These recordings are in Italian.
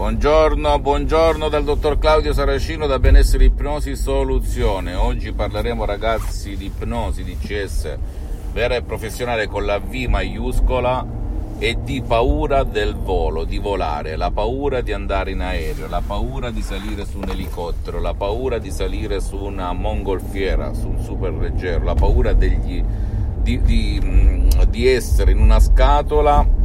Buongiorno, buongiorno dal dottor Claudio Saracino da Benessere Ipnosi Soluzione. Oggi parleremo ragazzi di ipnosi, di CS vera e professionale con la V maiuscola e di paura del volo, di volare, la paura di andare in aereo, la paura di salire su un elicottero, la paura di salire su una mongolfiera, su un super leggero, la paura degli, di, di, di essere in una scatola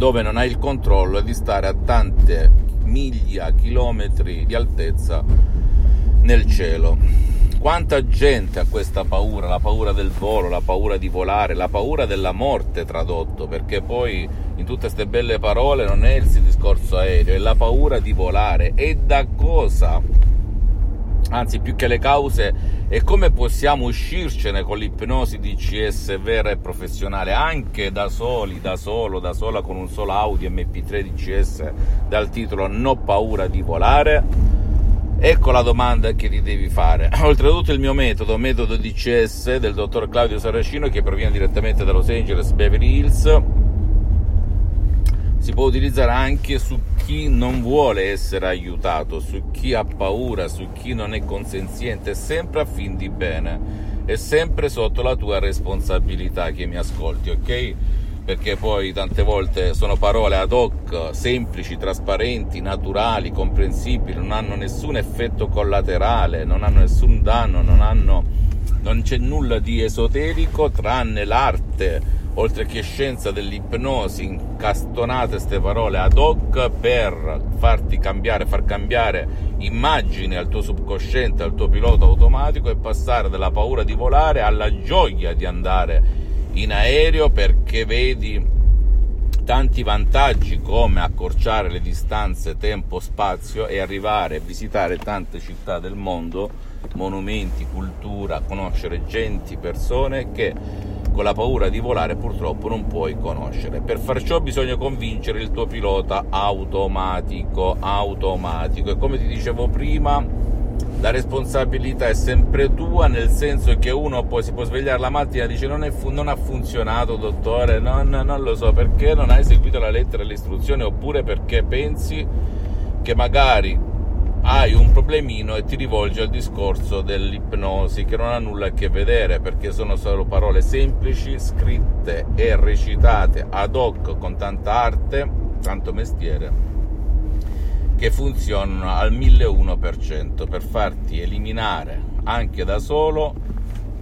dove non hai il controllo e di stare a tante miglia, chilometri di altezza nel cielo. Quanta gente ha questa paura, la paura del volo, la paura di volare, la paura della morte tradotto, perché poi in tutte queste belle parole non è il discorso aereo, è la paura di volare. E da cosa? Anzi più che le cause, è come possiamo uscircene con l'ipnosi DCS vera e professionale, anche da soli, da solo, da sola con un solo audio MP3 DCS dal titolo No paura di volare? Ecco la domanda che ti devi fare. Oltretutto il mio metodo, metodo DCS del dottor Claudio Saracino, che proviene direttamente da Los Angeles, Beverly Hills, si può utilizzare anche su chi non vuole essere aiutato, su chi ha paura, su chi non è consenziente, sempre a fin di bene è sempre sotto la tua responsabilità che mi ascolti, ok? Perché poi tante volte sono parole ad hoc, semplici, trasparenti, naturali, comprensibili, non hanno nessun effetto collaterale, non hanno nessun danno, non, hanno, non c'è nulla di esoterico tranne l'arte oltre che scienza dell'ipnosi, incastonate queste parole ad hoc per farti cambiare, far cambiare immagini al tuo subconsciente, al tuo pilota automatico e passare dalla paura di volare alla gioia di andare in aereo perché vedi tanti vantaggi come accorciare le distanze tempo-spazio e arrivare a visitare tante città del mondo, monumenti, cultura, conoscere genti, persone che con la paura di volare purtroppo non puoi conoscere. Per far ciò bisogna convincere il tuo pilota automatico, automatico. E come ti dicevo prima, la responsabilità è sempre tua, nel senso che uno poi si può svegliare la mattina e dice non, fu- non ha funzionato dottore, non, non lo so perché non hai seguito la lettera e le istruzioni oppure perché pensi che magari hai un problemino e ti rivolgi al discorso dell'ipnosi che non ha nulla a che vedere perché sono solo parole semplici, scritte e recitate ad hoc con tanta arte, tanto mestiere, che funzionano al 1001% per farti eliminare anche da solo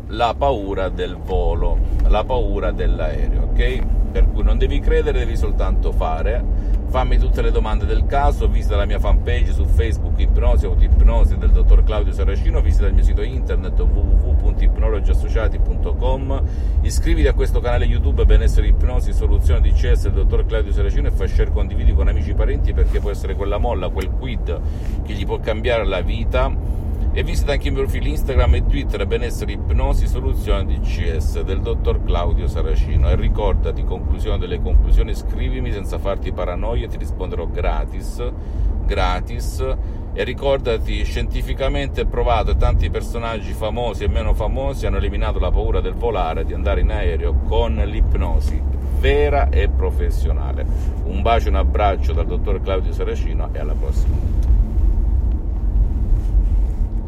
la paura del volo, la paura dell'aereo, ok? Per cui non devi credere, devi soltanto fare Fammi tutte le domande del caso, visita la mia fanpage su Facebook Ipnosi Autoipnosi del dottor Claudio Saracino, visita il mio sito internet www.ipnologiassociati.com, iscriviti a questo canale YouTube Benessere Ipnosi Soluzione di CS del dottor Claudio Saracino e fai share condividi con amici e parenti perché può essere quella molla, quel quid che gli può cambiare la vita e visita anche i profili Instagram e Twitter Benessere Ipnosi Soluzione DCS del dottor Claudio Saracino. E ricordati conclusione delle conclusioni scrivimi senza farti paranoia ti risponderò gratis gratis. E ricordati scientificamente provato tanti personaggi famosi e meno famosi hanno eliminato la paura del volare di andare in aereo con l'ipnosi vera e professionale. Un bacio e un abbraccio dal dottor Claudio Saracino e alla prossima